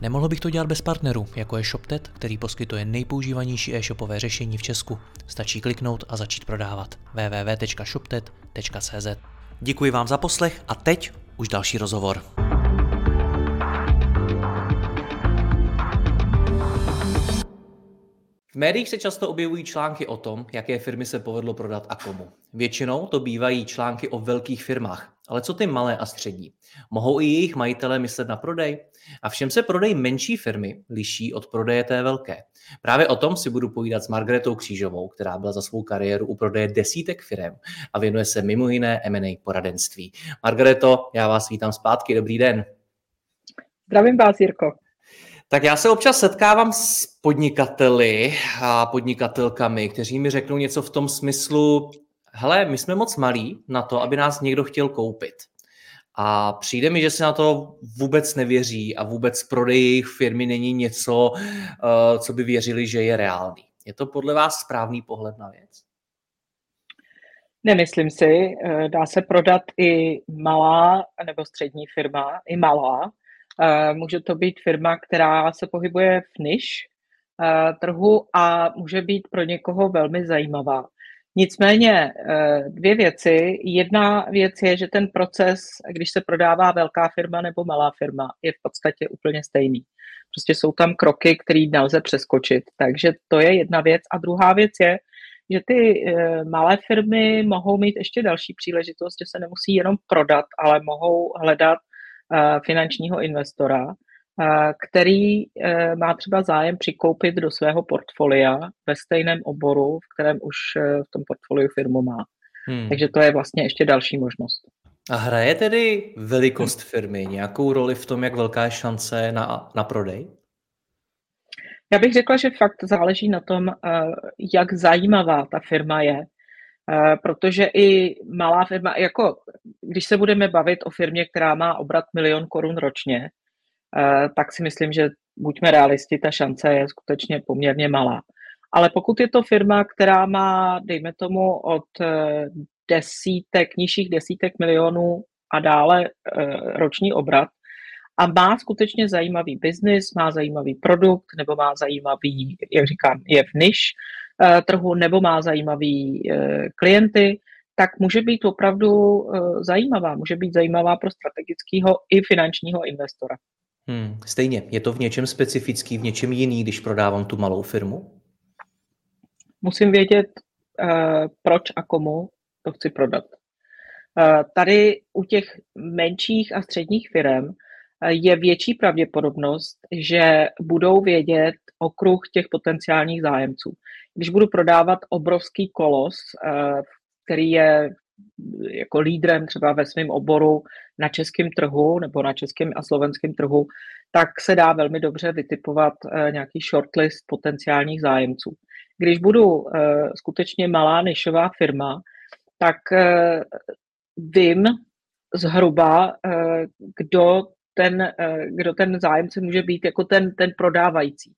Nemohl bych to dělat bez partnerů, jako je ShopTet, který poskytuje nejpoužívanější e-shopové řešení v Česku. Stačí kliknout a začít prodávat. www.shoptet.cz Děkuji vám za poslech a teď už další rozhovor. V médiích se často objevují články o tom, jaké firmy se povedlo prodat a komu. Většinou to bývají články o velkých firmách. Ale co ty malé a střední? Mohou i jejich majitelé myslet na prodej? A v čem se prodej menší firmy liší od prodeje té velké? Právě o tom si budu povídat s Margaretou Křížovou, která byla za svou kariéru u prodeje desítek firm a věnuje se mimo jiné M&A poradenství. Margareto, já vás vítám zpátky, dobrý den. Zdravím vás, Jirko. Tak já se občas setkávám s podnikateli a podnikatelkami, kteří mi řeknou něco v tom smyslu, hele, my jsme moc malí na to, aby nás někdo chtěl koupit. A přijde mi, že se na to vůbec nevěří a vůbec prodej jejich firmy není něco, eh, co by věřili, že je reálný. Je to podle vás správný pohled na věc? Nemyslím si. Eh, dá se prodat i malá nebo střední firma, i malá. Eh, může to být firma, která se pohybuje v niž trhu a může být pro někoho velmi zajímavá. Nicméně eh, dvě věci. Jedna věc je, že ten proces, když se prodává velká firma nebo malá firma, je v podstatě úplně stejný. Prostě jsou tam kroky, které nelze přeskočit. Takže to je jedna věc. A druhá věc je, že ty eh, malé firmy mohou mít ještě další příležitost, že se nemusí jenom prodat, ale mohou hledat eh, finančního investora, který e, má třeba zájem přikoupit do svého portfolia ve stejném oboru, v kterém už e, v tom portfoliu firmu má. Hmm. Takže to je vlastně ještě další možnost. A hraje tedy velikost firmy nějakou roli v tom, jak velká je šance na, na prodej? Já bych řekla, že fakt záleží na tom, jak zajímavá ta firma je. Protože i malá firma, jako když se budeme bavit o firmě, která má obrat milion korun ročně, Eh, tak si myslím, že buďme realisti, ta šance je skutečně poměrně malá. Ale pokud je to firma, která má, dejme tomu, od eh, desítek, nižších desítek milionů a dále eh, roční obrat a má skutečně zajímavý biznis, má zajímavý produkt nebo má zajímavý, jak říkám, je v niž trhu nebo má zajímavý klienty, tak může být opravdu zajímavá. Může být zajímavá pro strategického i finančního investora. Hmm, stejně, je to v něčem specifický, v něčem jiný, když prodávám tu malou firmu? Musím vědět, uh, proč a komu to chci prodat. Uh, tady u těch menších a středních firm uh, je větší pravděpodobnost, že budou vědět okruh těch potenciálních zájemců. Když budu prodávat obrovský kolos, který je jako lídrem třeba ve svém oboru na českém trhu nebo na českém a slovenském trhu, tak se dá velmi dobře vytipovat eh, nějaký shortlist potenciálních zájemců. Když budu eh, skutečně malá nišová firma, tak eh, vím zhruba, kdo ten, kdo ten zájemce může být jako ten, ten prodávající.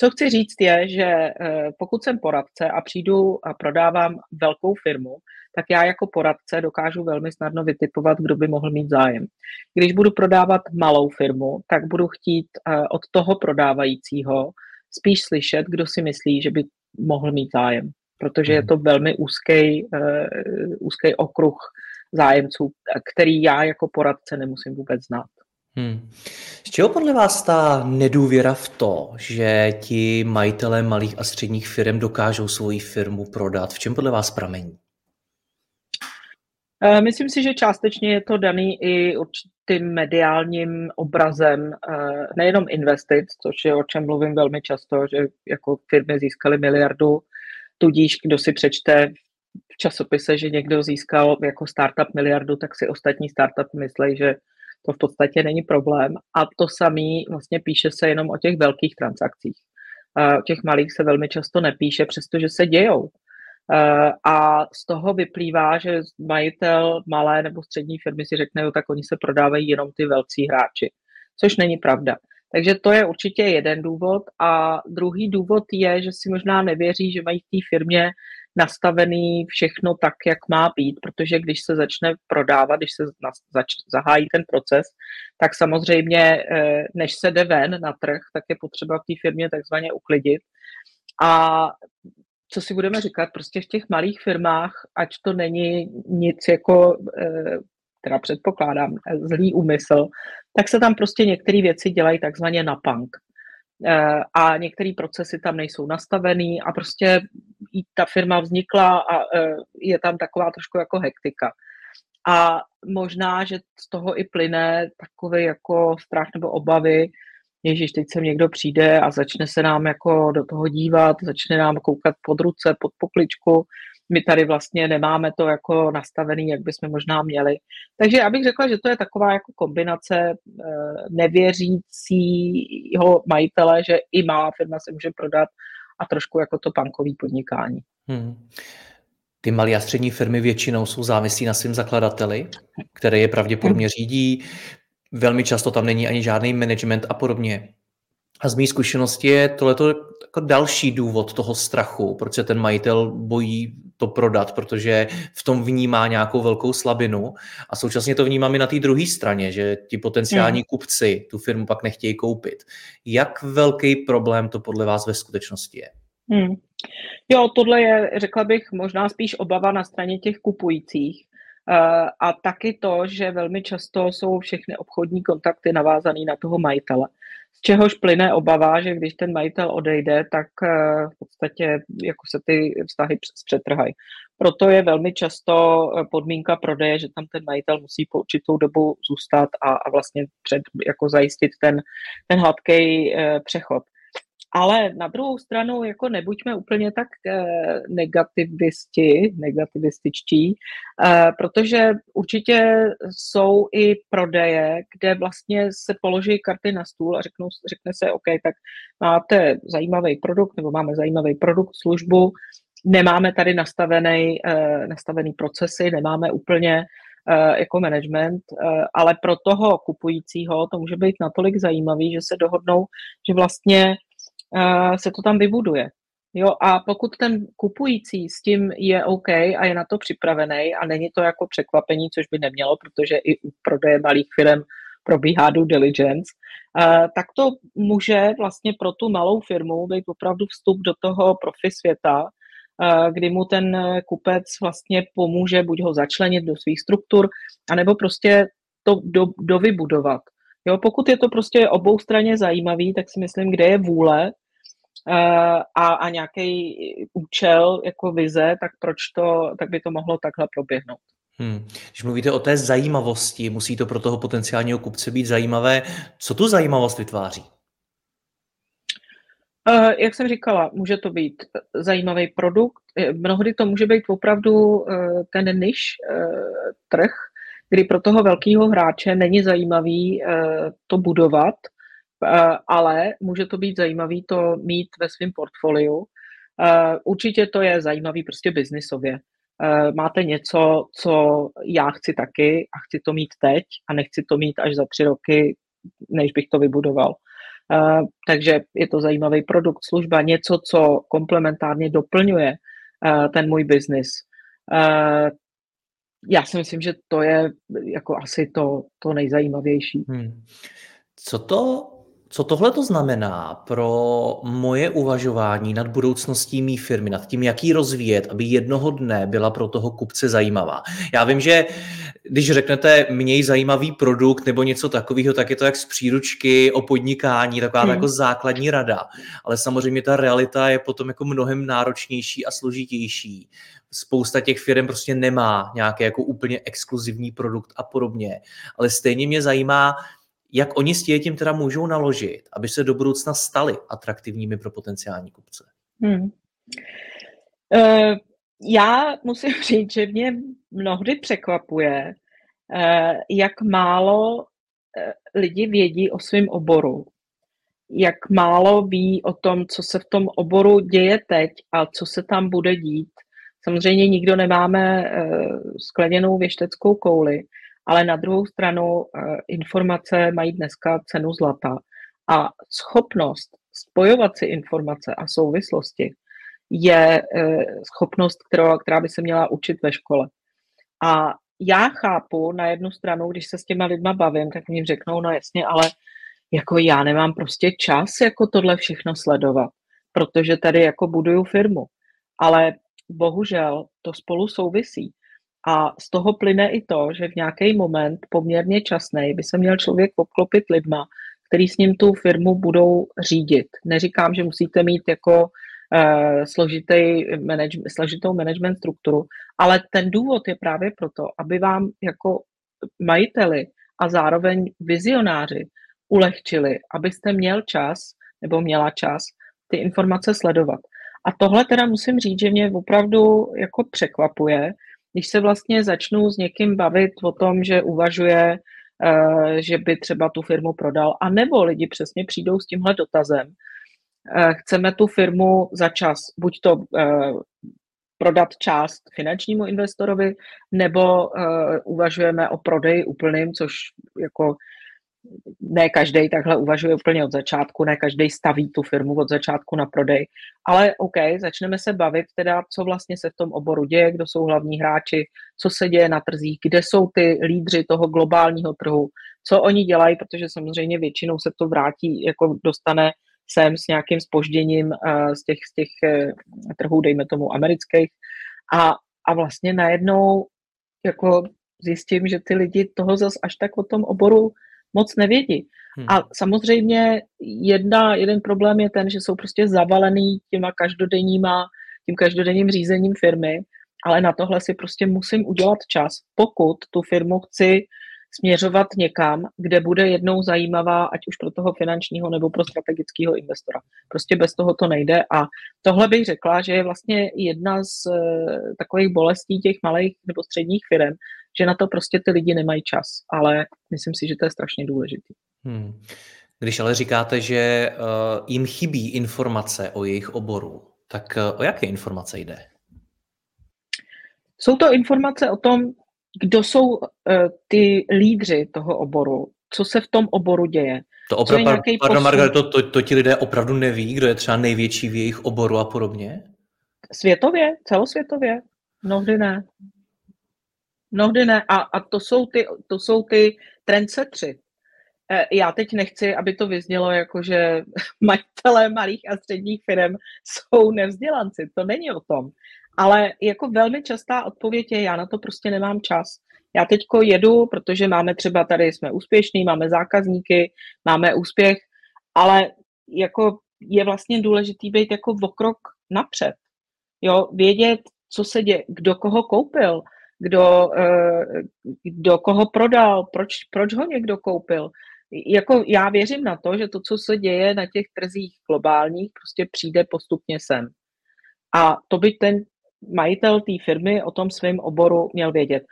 Co chci říct je, že eh, pokud jsem poradce a přijdu a prodávám velkou firmu, tak já jako poradce dokážu velmi snadno vytipovat, kdo by mohl mít zájem. Když budu prodávat malou firmu, tak budu chtít eh, od toho prodávajícího spíš slyšet, kdo si myslí, že by mohl mít zájem, protože je mhm. to velmi úzký, uh, úzký okruh zájemců, který já jako poradce nemusím vůbec znát. Hmm. Z čeho podle vás ta nedůvěra v to, že ti majitelé malých a středních firm dokážou svoji firmu prodat, v čem podle vás pramení? Eh, myslím si, že částečně je to daný i určitým mediálním obrazem eh, nejenom investic, což je o čem mluvím velmi často, že jako firmy získaly miliardu, tudíž kdo si přečte v časopise, že někdo získal jako startup miliardu, tak si ostatní startup myslí, že to v podstatě není problém. A to samé vlastně píše se jenom o těch velkých transakcích. O těch malých se velmi často nepíše, přestože se dějou. A z toho vyplývá, že majitel malé nebo střední firmy si řekne, jo, tak oni se prodávají jenom ty velcí hráči, což není pravda. Takže to je určitě jeden důvod. A druhý důvod je, že si možná nevěří, že mají v té firmě nastavený všechno tak, jak má být, protože když se začne prodávat, když se zač, zahájí ten proces, tak samozřejmě, eh, než se jde ven na trh, tak je potřeba v té firmě takzvaně uklidit. A co si budeme říkat, prostě v těch malých firmách, ať to není nic jako, eh, teda předpokládám, zlý úmysl, tak se tam prostě některé věci dělají takzvaně na punk. Eh, a některé procesy tam nejsou nastavený a prostě ta firma vznikla a eh, je tam taková trošku jako hektika. A možná, že z toho i plyne takový jako strach nebo obavy, Ježíš, teď sem někdo přijde a začne se nám jako do toho dívat, začne nám koukat pod ruce, pod pokličku. My tady vlastně nemáme to jako nastavený, jak bychom možná měli. Takže já bych řekla, že to je taková jako kombinace eh, nevěřícího majitele, že i malá firma se může prodat a trošku jako to bankový podnikání. Hmm. Ty malé a střední firmy většinou jsou závislí na svým zakladateli, který je pravděpodobně řídí, Velmi často tam není ani žádný management a podobně. A z mé zkušenosti je tohleto jako další důvod toho strachu, proč se ten majitel bojí to prodat, protože v tom vnímá nějakou velkou slabinu a současně to vnímám i na té druhé straně, že ti potenciální hmm. kupci tu firmu pak nechtějí koupit. Jak velký problém to podle vás ve skutečnosti je? Hmm. Jo, tohle je, řekla bych, možná spíš obava na straně těch kupujících, Eh, a taky to, že velmi často jsou všechny obchodní kontakty navázané na toho majitele. Z čehož plyne obava, že když ten majitel odejde, tak eh, v podstatě jako se ty vztahy zpřetrhají. Proto je velmi často eh, podmínka prodeje, že tam ten majitel musí po určitou dobu zůstat a, a vlastně před, jako zajistit ten, ten hladký přechod. Ale na druhou stranu jako nebuďme úplně tak eh, negativisti, negativističtí, eh, protože určitě jsou i prodeje, kde vlastně se položí karty na stůl a řeknou, řekne se, OK, tak máte zajímavý produkt nebo máme zajímavý produkt, službu, nemáme tady nastavený, eh, nastavený procesy, nemáme úplně jako management, ale pro toho kupujícího to může být natolik zajímavý, že se dohodnou, že vlastně se to tam vybuduje. Jo, a pokud ten kupující s tím je OK a je na to připravený a není to jako překvapení, což by nemělo, protože i u prodeje malých firm probíhá due diligence, tak to může vlastně pro tu malou firmu být opravdu vstup do toho profi světa, kdy mu ten kupec vlastně pomůže buď ho začlenit do svých struktur, anebo prostě to do, dovybudovat. Jo, pokud je to prostě obou straně zajímavý, tak si myslím, kde je vůle, Eh, a, a nějaký účel jako vize, tak proč to, tak by to mohlo takhle proběhnout. Hmm. Když mluvíte o té zajímavosti, musí to pro toho potenciálního kupce být zajímavé. Co tu zajímavost vytváří? Uh, jak jsem říkala, může to být zajímavý produkt, mnohdy to může být opravdu ten niž trh, kdy pro toho velkého hráče není zajímavý to budovat, Eh, ale může to být zajímavý to mít ve svém portfoliu. Eh, určitě to je zajímavý prostě biznisově. Eh, máte něco, co já chci taky a chci to mít teď a nechci to mít až za tři roky, než bych to vybudoval. Takže je to zajímavý produkt, služba, něco, co komplementárně doplňuje ten můj biznis. Já si myslím, že to je jako asi to, to nejzajímavější. Hmm. Co to co tohle to znamená pro moje uvažování nad budoucností mý firmy, nad tím, jak ji rozvíjet, aby jednoho dne byla pro toho kupce zajímavá? Já vím, že když řeknete měj zajímavý produkt nebo něco takového, tak je to jak z příručky o podnikání, taková hmm. jako základní rada. Ale samozřejmě ta realita je potom jako mnohem náročnější a složitější. Spousta těch firm prostě nemá nějaký jako úplně exkluzivní produkt a podobně. Ale stejně mě zajímá, jak oni s tím teda můžou naložit, aby se do budoucna stali atraktivními pro potenciální kupce? Hmm. Uh, já musím říct, že mě mnohdy překvapuje, uh, jak málo uh, lidi vědí o svém oboru. jak málo ví o tom, co se v tom oboru děje teď a co se tam bude dít. Samozřejmě nikdo nemáme skleněnou věšteckou kouli, ale na druhou stranu informace mají dneska cenu zlata a schopnost spojovat si informace a souvislosti je schopnost, která, která by se měla učit ve škole. A já chápu na jednu stranu, když se s těma lidma bavím, tak mi řeknou, no jasně, ale jako já nemám prostě čas jako tohle všechno sledovat, protože tady jako buduju firmu. Ale bohužel to spolu souvisí. A z toho plyne i to, že v nějaký moment poměrně časný by se měl člověk obklopit lidma, který s ním tu firmu budou řídit. Neříkám, že musíte mít jako uh, složitý manage, složitou management strukturu, ale ten důvod je právě proto, aby vám jako majiteli a zároveň vizionáři ulehčili, abyste měl čas nebo měla čas ty informace sledovat. A tohle teda musím říct, že mě opravdu jako překvapuje, když se vlastně začnu s někým bavit o tom, že uvažuje, eh, že by třeba tu firmu prodal, a nebo lidi přesně přijdou s tímhle dotazem. Eh, chceme tu firmu za čas, buď to eh, prodat část finančnímu investorovi, nebo uvažujeme o prodeji úplným, což jako ne každý takhle uvažuje úplně od začátku, ne každý staví tu firmu od začátku na prodej, ale OK, začneme se bavit teda, co vlastně se v tom oboru děje, kdo jsou hlavní hráči, co se děje na trzích, kde jsou ty lídři toho globálního trhu, co oni dělají, protože samozřejmě většinou se to vrátí, jako dostane sem s nějakým spožděním uh, z těch, z těch uh, trhů, dejme tomu amerických. A, a vlastně najednou jako zjistím, že ty lidi toho zas až tak o tom oboru moc nevědí. Hmm. A samozřejmě jedna, jeden problém je ten, že jsou prostě zavalený těma každodenníma, tím každodenním řízením firmy, ale na tohle si prostě musím udělat čas, pokud tu firmu chci směřovat někam, kde bude jednou zajímavá, ať už pro toho finančního nebo pro strategického investora. Prostě bez toho to nejde a tohle bych řekla, že je vlastně jedna z uh, takových bolestí těch malých nebo středních firm, že na to prostě ty lidi nemají čas, ale myslím si, že to je strašně důležitý. Hmm. Když ale říkáte, že uh, jim chybí informace o jejich oboru, tak uh, o jaké informace jde? Jsou to informace o tom, kdo jsou uh, ty lídři toho oboru, co se v tom oboru děje. To opravdu, pardon, Margareto, to, to ti lidé opravdu neví, kdo je třeba největší v jejich oboru a podobně? Světově, celosvětově, mnohdy ne. Mnohdy ne. A, a to jsou ty, to jsou ty trendsetři. E, já teď nechci, aby to vyznělo jako, že majitelé malých a středních firm jsou nevzdělanci. To není o tom. Ale jako velmi častá odpověď je, já na to prostě nemám čas. Já teďko jedu, protože máme třeba tady, jsme úspěšní, máme zákazníky, máme úspěch, ale jako je vlastně důležitý být jako v krok napřed. Jo, vědět, co se děje, kdo koho koupil, kdo, eh, kdo koho prodal, proč, proč ho někdo koupil. Jako já věřím na to, že to, co se děje na těch trzích globálních, prostě přijde postupně sem. A to by ten majitel té firmy o tom svém oboru měl vědět.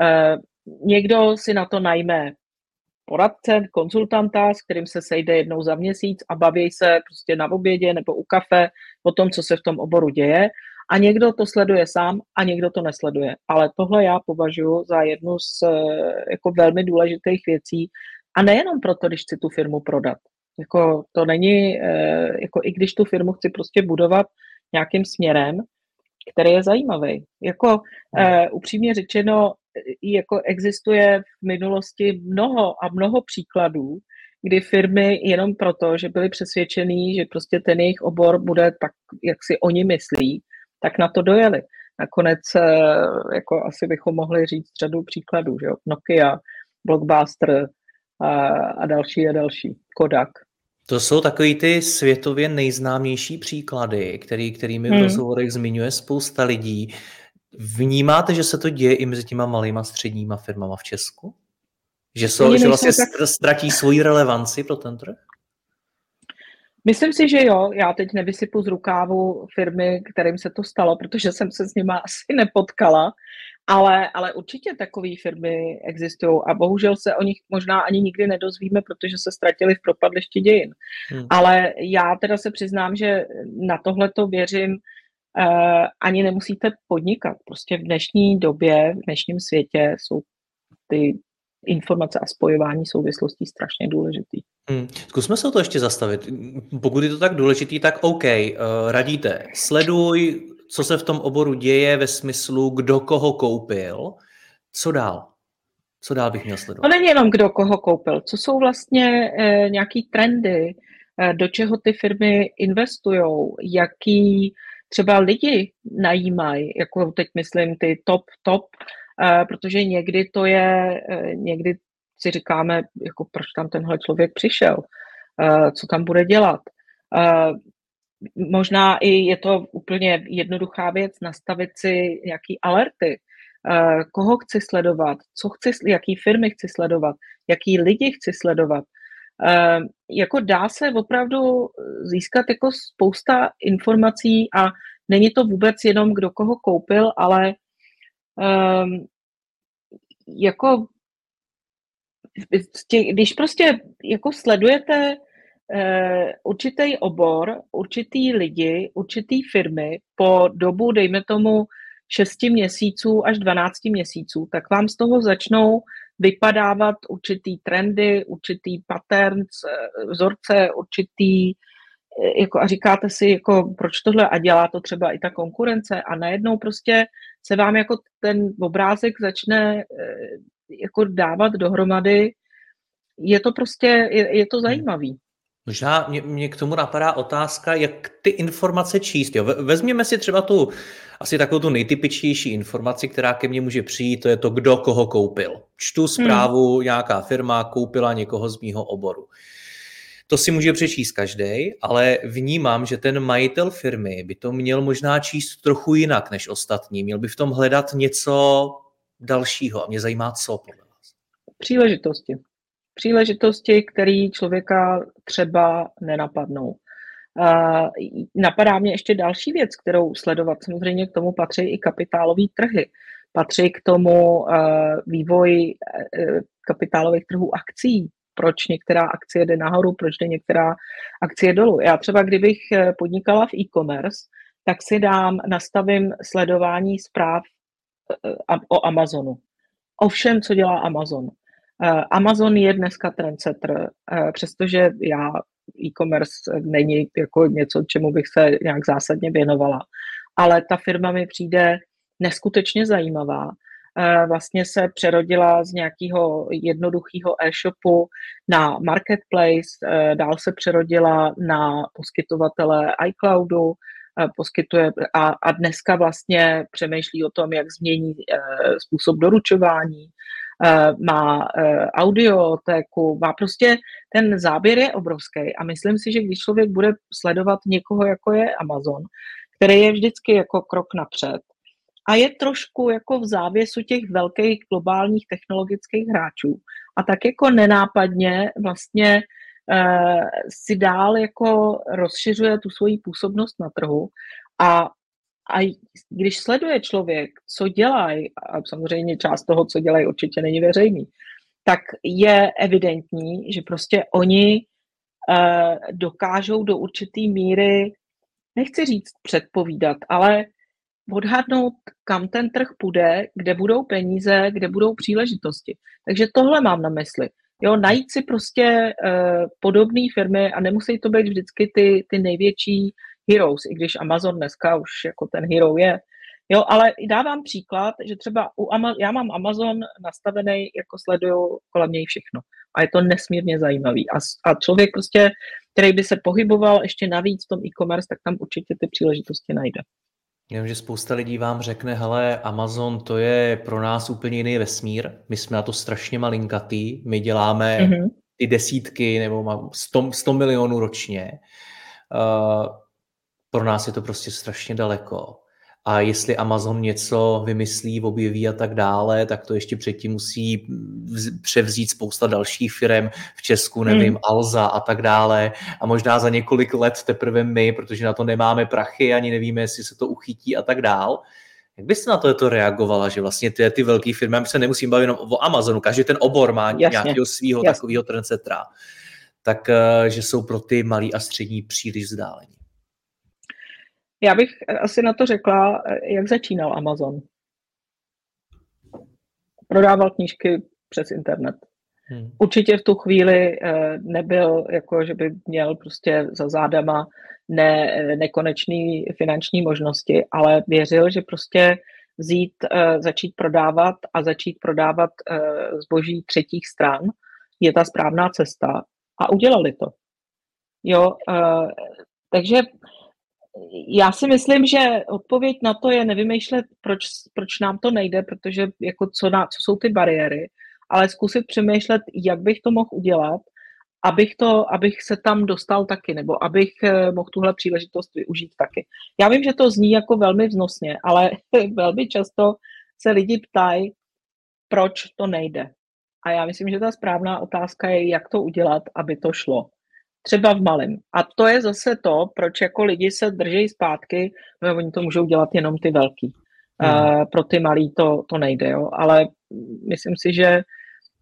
Eh, někdo si na to najme poradce, konzultanta, s kterým se sejde jednou za měsíc a baví se prostě na obědě nebo u kafe o tom, co se v tom oboru děje a někdo to sleduje sám a někdo to nesleduje. Ale tohle já považuji za jednu z eh, jako velmi důležitých věcí. A nejenom proto, když chci tu firmu prodat. Jako to není, eh, jako i když tu firmu chci prostě budovat nějakým směrem, který je zajímavý. Jako uh, upřímně řečeno, jako existuje v minulosti mnoho a mnoho příkladů, kdy firmy jenom proto, že byly přesvědčený, že prostě ten jejich obor bude tak, jak si oni myslí, tak na to dojeli. Nakonec eh, jako asi bychom mohli říct řadu příkladů, že jo? Nokia, Blockbuster a, a další a další, Kodak. To jsou takový ty světově nejznámější příklady, který, kterými hmm. v rozhovorech zmiňuje spousta lidí. Vnímáte, že se to děje i mezi těma malýma středníma firmama v Česku? Že, jsou, že vlastně tak... ztratí svoji relevanci pro ten trh? Myslím si, že jo. Já teď nevysypu z rukávu firmy, kterým se to stalo, protože jsem se s nima asi nepotkala, Ale, ale určitě takové firmy existují a bohužel se o nich možná ani nikdy nedozvíme, protože se ztratili v propadlišti dějin. Hmm. Ale já teda se přiznám, že na tohle to věřím, uh, ani nemusíte podnikat. Prostě v dnešní době, v dnešním světě jsou ty informace a spojování souvislostí strašně důležitý. Hmm. Zkusme se o to ještě zastavit. Pokud je to tak důležitý, tak OK, uh, radíte, sleduj, co se v tom oboru děje ve smyslu, kdo koho koupil. Co dál? Co dál bych měl sledovat? To není jenom kdo koho koupil. Co jsou vlastně eh, nějaký trendy, eh, do čeho ty firmy investují, jaký třeba lidi najímají, jako teď myslím ty top, top, protože někdy to je, eh, někdy si říkáme, jako proč tam tenhle člověk přišel, eh, co tam bude dělat. Eh, možná i je to úplně jednoduchá věc, nastavit si nějaký alerty, eh, koho chci sledovat, co chci, jaký firmy chci sledovat, jaký lidi chci sledovat. Jako dá se opravdu získat jako spousta informací a není to vůbec jenom kdo koho koupil, ale um, jako když prostě jako sledujete uh, určitý obor, určitý lidi, určitý firmy po dobu, dejme tomu, 6 měsíců až 12 měsíců, tak vám z toho začnou vypadávat určitý trendy, určitý patterns, eh, vzorce, určitý, jako a říkáte si, jako proč tohle a dělá to třeba i ta konkurence a najednou prostě se vám jako ten obrázek začne jako dávat dohromady, je to prostě, je, je to zajímavý. Možná mě, mě k tomu napadá otázka, jak ty informace číst. Jo? Vezměme si třeba tu asi takovou tu nejtypičtější informaci, která ke mně může přijít, to je to, kdo koho koupil. Čtu hmm. zprávu, hmm. nějaká firma koupila někoho z mýho oboru. To si může přečíst každý, ale vnímám, že ten majitel firmy by to měl možná číst trochu jinak než ostatní. Měl by v tom hledat něco dalšího a mě zajímá, co podle vás. Příležitosti. Příležitosti, které člověka třeba nenapadnou. Uh, napadá mě ještě další věc, kterou sledovat. Samozřejmě k tomu patří i kapitálové trhy. Patří k tomu uh, vývoj uh, kapitálových trhů akcí. Proč některá akcie jde nahoru, proč jde některá akcie dolů. Já třeba, kdybych podnikala v e-commerce, tak si dám, nastavím sledování zpráv o Amazonu. O všem, co dělá Amazon. Amazon je dneska trendsetter, přestože já e-commerce není jako něco, čemu bych se nějak zásadně věnovala. Ale ta firma mi přijde neskutečně zajímavá. Vlastně se přerodila z nějakého jednoduchého e-shopu na marketplace, dál se přerodila na poskytovatele iCloudu, poskytuje a, a dneska vlastně přemýšlí o tom, jak změní způsob doručování, Eh, má eh, audiotéku, má prostě ten záběr je obrovský a myslím si, že když člověk bude sledovat někoho, jako je Amazon, který je vždycky jako krok napřed a je trošku jako v závěsu těch velkých globálních technologických hráčů. A tak jako nenápadně vlastně uh, si dál jako rozšiřuje tu svoji působnost na trhu. A a když sleduje člověk, co dělají, a samozřejmě část toho, co dělají, určitě není veřejný, tak je evidentní, že prostě oni uh, dokážou do určité míry, nechci říct předpovídat, ale odhadnout, kam ten trh půjde, kde budou peníze, kde budou příležitosti. Takže tohle mám na mysli. Jo, najít si prostě uh, podobné firmy a nemusí to být vždycky ty, ty největší heroes, i když Amazon dneska už jako ten hero je. Jo, ale dávám příklad, že třeba u Ama- já mám Amazon nastavený, jako sleduju kolem něj všechno. A je to nesmírně zajímavý. A, a člověk prostě, který by se pohyboval ještě navíc v tom e-commerce, tak tam určitě ty příležitosti najde. Já vím, že spousta lidí vám řekne, hele, Amazon to je pro nás úplně jiný vesmír, my jsme na to strašně malinkatý, my děláme mm-hmm. ty desítky nebo 100, 100 milionů ročně. Uh, pro nás je to prostě strašně daleko. A jestli Amazon něco vymyslí, objeví a tak dále, tak to ještě předtím musí převzít spousta dalších firm v Česku, nevím, hmm. Alza a tak dále. A možná za několik let teprve my, protože na to nemáme prachy, ani nevíme, jestli se to uchytí a tak dál. Jak byste na to, to reagovala, že vlastně ty, ty velké firmy, my se nemusím bavit jenom o Amazonu, každý ten obor má nějakého svého takového trendsetra, tak eh, že jsou pro ty malý a střední příliš vzdálení. Já bych asi na to řekla, jak začínal Amazon. Prodával knížky přes internet. Hmm. Určitě v tu chvíli eh, nebyl, jako že by měl prostě za zádama ne, nekonečný finanční možnosti, ale věřil, že prostě vzít, eh, začít prodávat a začít prodávat eh, zboží třetích stran je ta správná cesta a udělali to. Jo, takže já si myslím, že odpověď na to je nevymýšlet, proč, proč nám to nejde, protože jako co, na, co jsou ty bariéry, ale zkusit přemýšlet, jak bych to mohl udělat, abych, to, abych se tam dostal taky, nebo abych eh, mohl tuhle příležitost využít taky. Já vím, že to zní jako velmi vznosně, ale velmi často se lidi ptají, proč to nejde. A já myslím, že ta správná otázka je, jak to udělat, aby to šlo třeba v malém. A to je zase to, proč jako lidi se drží zpátky, no oni to můžou dělat jenom ty velký. Hmm. Uh, pro ty malý to, to nejde, jo. ale myslím si, že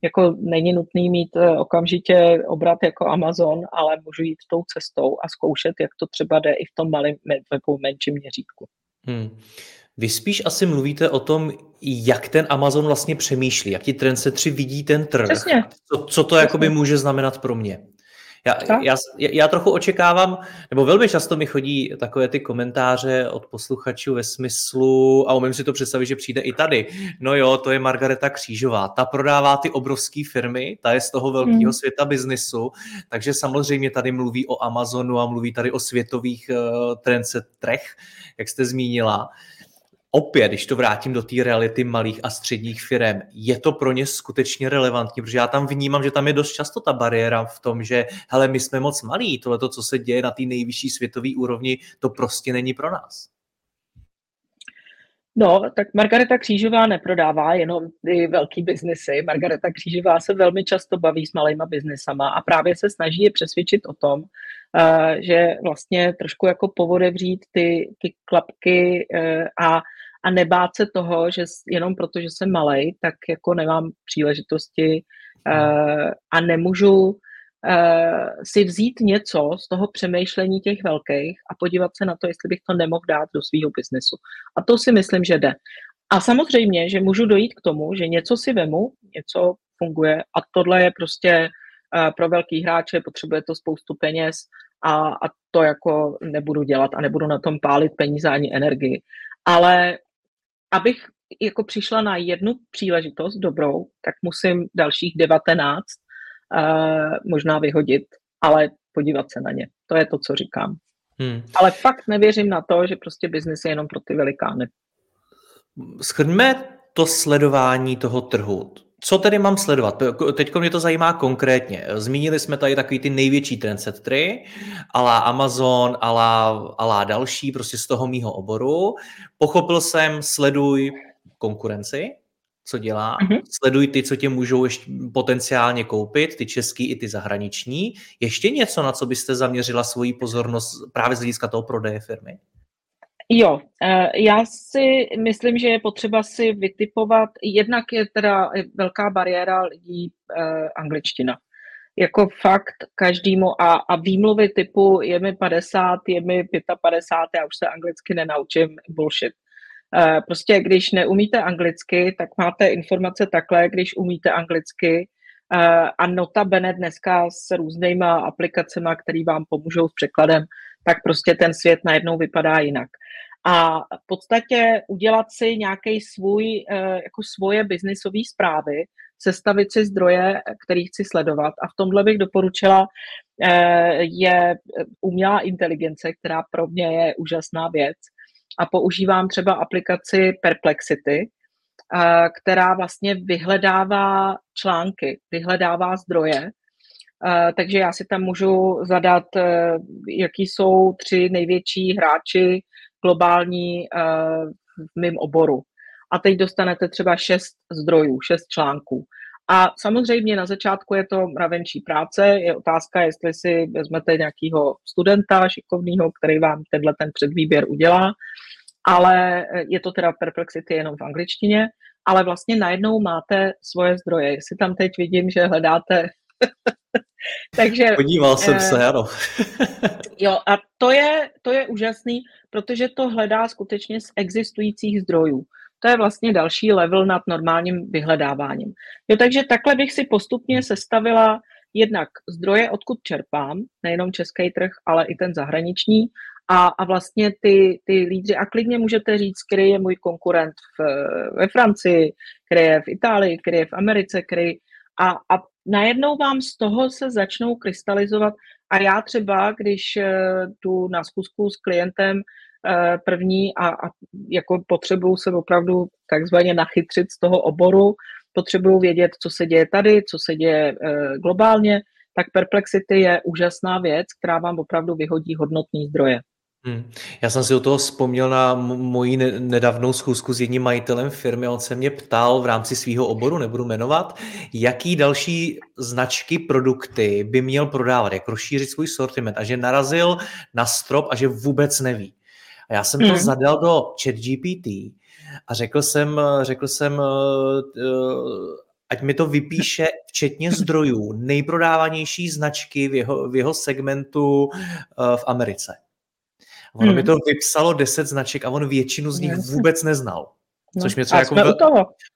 jako není nutný mít uh, okamžitě obrat jako Amazon, ale můžu jít tou cestou a zkoušet, jak to třeba jde i v tom malém, v menším měřítku. Hmm. Vy spíš asi mluvíte o tom, jak ten Amazon vlastně přemýšlí, jak ti trendsetři vidí ten trh. Přesně. Co, co to Přesně. jakoby může znamenat pro mě. Já, já, já trochu očekávám, nebo velmi často mi chodí takové ty komentáře od posluchačů ve smyslu, a umím si to představit, že přijde i tady. No jo, to je Margareta Křížová. Ta prodává ty obrovské firmy, ta je z toho velkého hmm. světa biznisu, takže samozřejmě tady mluví o Amazonu a mluví tady o světových uh, trendsetrech, jak jste zmínila opět, když to vrátím do té reality malých a středních firm, je to pro ně skutečně relevantní, protože já tam vnímám, že tam je dost často ta bariéra v tom, že hele, my jsme moc malí, tohle, co se děje na té nejvyšší světové úrovni, to prostě není pro nás. No, tak Margareta Křížová neprodává jenom ty velký biznesy. Margareta Křížová se velmi často baví s malýma biznesama a právě se snaží je přesvědčit o tom, uh, že vlastně trošku jako povodevřít ty, ty klapky uh, a a nebát se toho, že jenom proto, že jsem malej, tak jako nemám příležitosti uh, a nemůžu uh, si vzít něco z toho přemýšlení těch velkých a podívat se na to, jestli bych to nemohl dát do svého biznesu. A to si myslím, že jde. A samozřejmě, že můžu dojít k tomu, že něco si vemu, něco funguje a tohle je prostě uh, pro velký hráče, potřebuje to spoustu peněz a, a to jako nebudu dělat a nebudu na tom pálit peníze ani energii. Ale abych jako přišla na jednu příležitost dobrou, tak musím dalších 19 uh, možná vyhodit, ale podívat se na ně. To je to, co říkám. Hmm. Ale fakt nevěřím na to, že prostě biznis je jenom pro ty velikány. Schrňme to sledování toho trhu. Co tedy mám sledovat? Teď mě to zajímá konkrétně. Zmínili jsme tady takový ty největší trendsetry, ala Amazon, ala, ala další, prostě z toho mýho oboru. Pochopil jsem, sleduj konkurenci, co dělá, mm-hmm. sleduj ty, co tě můžou ještě potenciálně koupit, ty český i ty zahraniční. Ještě něco, na co byste zaměřila svoji pozornost právě z hlediska toho prodeje firmy? Jo, eh, já si myslím, že je potřeba si vytipovat, jednak je teda velká bariéra lidí eh, angličtina. Jako fakt každému a, a výmluvy typu je mi 50, je mi 55, já už se anglicky nenaučím, bullshit. Eh, prostě když neumíte anglicky, tak máte informace takhle, když umíte anglicky, a notabene dneska s různýma aplikacemi, které vám pomůžou s překladem, tak prostě ten svět najednou vypadá jinak a v podstatě udělat si nějaký svůj, eh, jako svoje biznisové zprávy, sestavit si zdroje, který chci sledovat. A v tomhle bych doporučila eh, je umělá inteligence, která pro mě je úžasná věc. A používám třeba aplikaci Perplexity, eh, která vlastně vyhledává články, vyhledává zdroje. Takže já si tam můžu zadat, jaký jsou tři největší hráči globální uh, v mém oboru. A teď dostanete třeba šest zdrojů, šest článků. A samozřejmě na začátku je to mravenčí práce, je otázka, jestli si vezmete nějakého studenta šikovného, který vám tenhle ten předvýběr udělá. ale je to teda Perplexity jenom v angličtině, ale vlastně najednou máte svoje zdroje. Jestli tam teď vidím, že hledáte Takže, Podíval jsem se, eh, ano. jo, a to je, to je úžasný, protože to hledá skutečně z existujících zdrojů. To je vlastně další level nad normálním vyhledáváním. Jo, takže takhle bych si postupně sestavila jednak zdroje, odkud čerpám, nejenom český trh, ale i ten zahraniční, a, a vlastně ty, ty lídři, a klidně můžete říct, který je můj konkurent v, ve Francii, který je v Itálii, který je v Americe, který a, a najednou vám z toho se začnou krystalizovat a já třeba, když eh, tu na zkusku s klientem eh, první a, a jako potřebuju se opravdu takzvaně nachytřit z toho oboru, potřebuju vědět, co se děje tady, co se děje eh, globálně, tak Perplexity je úžasná věc, která vám opravdu vyhodí hodnotný zdroje. Hmm. Já jsem si o toho vzpomněl na moji nedávnou schůzku s jedním majitelem firmy. On se mě ptal v rámci svého oboru, nebudu jmenovat, jaký další značky, produkty by měl prodávat, jak rozšířit svůj sortiment a že narazil na strop a že vůbec neví. A já jsem to hmm. zadal do ChatGPT a řekl jsem, řekl jsem, ať mi to vypíše včetně zdrojů nejprodávanější značky v jeho, v jeho segmentu v Americe. Ono hmm. mi to vypsalo 10 značek a on většinu z nich vůbec neznal. No. Což mě třeba jako vel,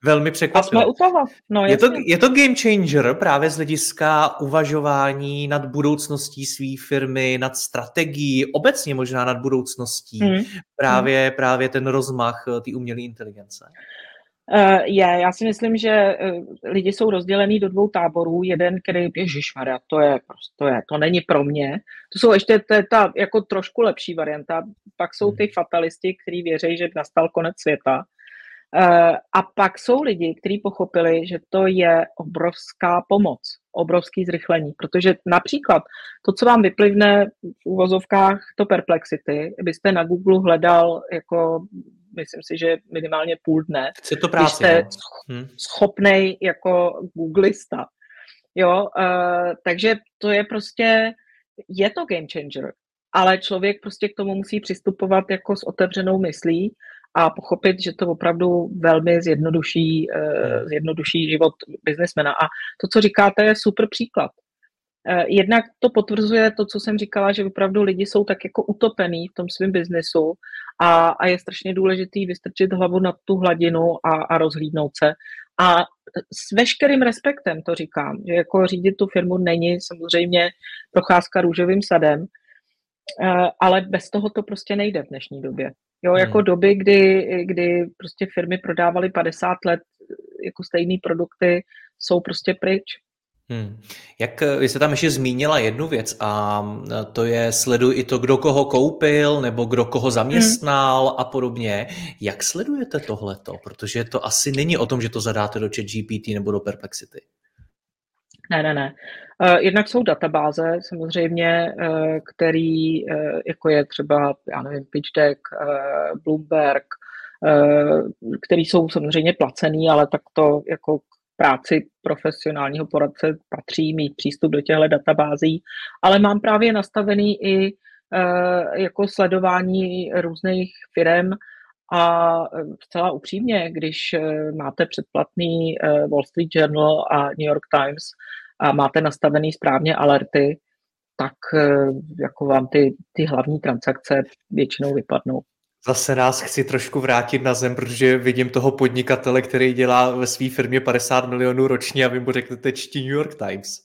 velmi překvapilo. A jsme u toho. No, je, to, je to game changer právě z hlediska uvažování nad budoucností své firmy, nad strategií, obecně možná nad budoucností. Hmm. Právě, hmm. právě ten rozmach eh, té umělé inteligence. Uh, je, já si myslím, že uh, lidi jsou rozdělení do dvou táborů. Jeden, který, ježišmarja, to je, prostě, to je, to není pro mě. To jsou ještě, to je ta jako trošku lepší varianta. Pak jsou ty hmm. fatalisti, kteří věří, že nastal konec světa. Uh, a pak jsou lidi, kteří pochopili, že to je obrovská pomoc, obrovský zrychlení, protože například to, co vám vyplivne v úvozovkách to perplexity, byste na Google hledal jako myslím si, že minimálně půl dne. Chce to práci, jste no. hmm. schopnej jako googlista. Jo, uh, takže to je prostě, je to game changer, ale člověk prostě k tomu musí přistupovat jako s otevřenou myslí a pochopit, že to opravdu velmi zjednoduší, uh, zjednoduší život biznesmena. A to, co říkáte, je super příklad. Eh, jednak to potvrzuje to, co jsem říkala, že opravdu lidi jsou tak jako utopení v tom svém biznesu a, a je strašně důležitý vystrčit hlavu na tu hladinu a, a rozhlídnout se. A s veškerým respektem to říkám, že jako řídit tu firmu není samozřejmě procházka růžovým sadem, eh, ale bez toho to prostě nejde v dnešní době. Jo, jako hmm. doby, kdy, kdy prostě firmy prodávaly 50 let jako stejné produkty, jsou prostě pryč. Hmm. Jak vy jste tam ještě zmínila jednu věc a to je sleduj i to, kdo koho koupil nebo kdo koho zaměstnal hmm. a podobně. Jak sledujete tohleto? Protože to asi není o tom, že to zadáte do chat GPT nebo do Perplexity. Ne, ne, ne. Uh, jednak jsou databáze samozřejmě, který, jako je třeba, já nevím, PitchDeck, Bloomberg, který jsou samozřejmě placený, ale tak to jako práci profesionálního poradce patří mít přístup do těchto databází, ale mám právě nastavený i uh, jako sledování různých firm a zcela upřímně, když uh, máte předplatný Wall Street Journal a New York Times a máte nastavený správně alerty, tak jako vám ty, ty hlavní transakce většinou vypadnou. Zase nás chci trošku vrátit na zem, protože vidím toho podnikatele, který dělá ve své firmě 50 milionů ročně a vy mu řeknete čtí New York Times.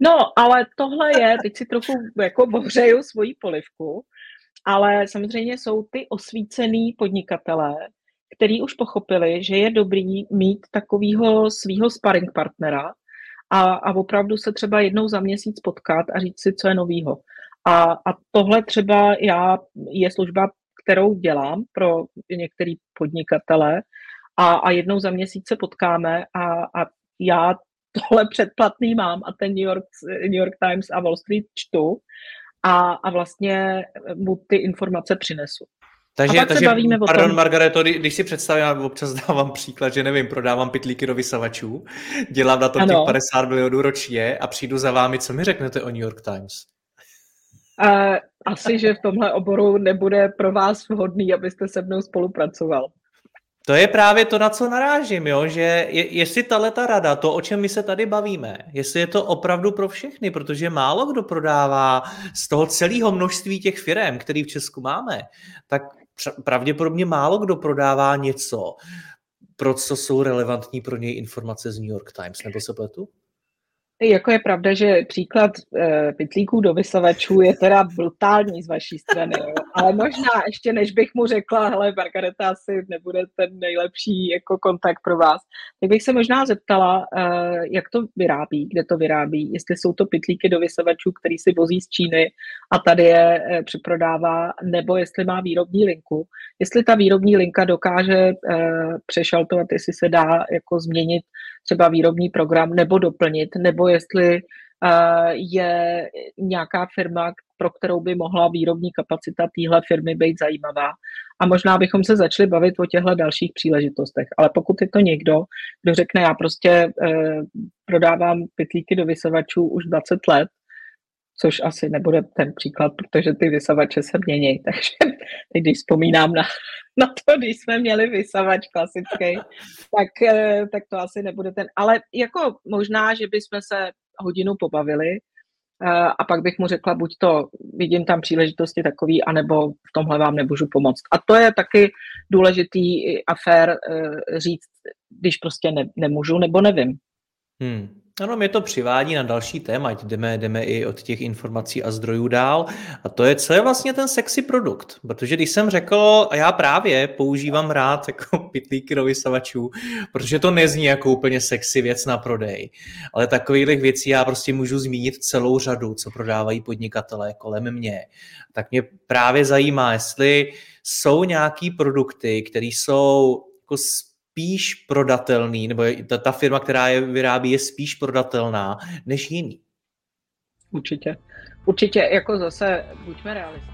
No, ale tohle je, teď si trochu jako ohřeju svoji polivku, ale samozřejmě jsou ty osvícený podnikatelé, který už pochopili, že je dobrý mít takového svého sparring partnera a, a opravdu se třeba jednou za měsíc potkat a říct si, co je novýho. A, a tohle třeba já, je služba kterou dělám pro některé podnikatele a, a jednou za měsíc se potkáme a, a já tohle předplatný mám a ten New York, New York Times a Wall Street čtu a, a vlastně mu ty informace přinesu. Takže, takže pardon, tom... Margareto, když si představím, občas dávám příklad, že nevím, prodávám pitlíky do vysavačů, dělám na tom ano. těch 50 milionů ročně a přijdu za vámi, co mi řeknete o New York Times? Uh, asi, že v tomhle oboru nebude pro vás vhodný, abyste se mnou spolupracoval. To je právě to, na co narážím, jo? že je, jestli tahle ta rada, to, o čem my se tady bavíme, jestli je to opravdu pro všechny, protože málo kdo prodává z toho celého množství těch firm, který v Česku máme, tak pravděpodobně málo kdo prodává něco, pro co jsou relevantní pro něj informace z New York Times, nebo se pletu? Jako je pravda, že příklad e, pytlíků do vysavačů je teda brutální z vaší strany, jo. Ale možná ještě než bych mu řekla, hele, Margareta asi nebude ten nejlepší jako kontakt pro vás, tak bych se možná zeptala, e, jak to vyrábí, kde to vyrábí, jestli jsou to pytlíky do vysavačů, který si vozí z Číny a tady je e, přeprodává, nebo jestli má výrobní linku, jestli ta výrobní linka dokáže e, přešaltovat, jestli se dá jako změnit třeba výrobní program nebo doplnit, nebo jestli eh, je nějaká firma, pro kterou by mohla výrobní kapacita téhle firmy být zajímavá. A možná bychom se začali bavit o těchto dalších příležitostech. Ale pokud je to někdo, kdo řekne, já prostě eh, prodávám pytlíky do vysavačů už 20 let, což asi nebude ten příklad, protože ty vysavače se mění. Takže teď, když vzpomínám na, na to, když jsme měli vysavač klasický, tak, eh, tak to asi nebude ten. Ale jako možná, že bychom se hodinu pobavili a pak bych mu řekla, buď to vidím tam příležitosti takový, anebo v tomhle vám nemůžu pomoct. A to je taky důležitý afér eh, říct, když prostě ne, nemůžu nebo nevím. Hmm. Ano, mě to přivádí na další téma, jdeme, jdeme i od těch informací a zdrojů dál. A to je, co je vlastně ten sexy produkt. Protože když jsem řekl, a já právě používám rád jako pitlíky do vysavačů, protože to nezní jako úplně sexy věc na prodej. Ale takových věcí já prostě můžu zmínit celou řadu, co prodávají podnikatelé kolem mě. Tak mě právě zajímá, jestli jsou nějaký produkty, které jsou jako spíš prodatelný, nebo ta, ta firma, která je vyrábí, je spíš prodatelná než jiný. Určitě. Určitě, jako zase, buďme realisti.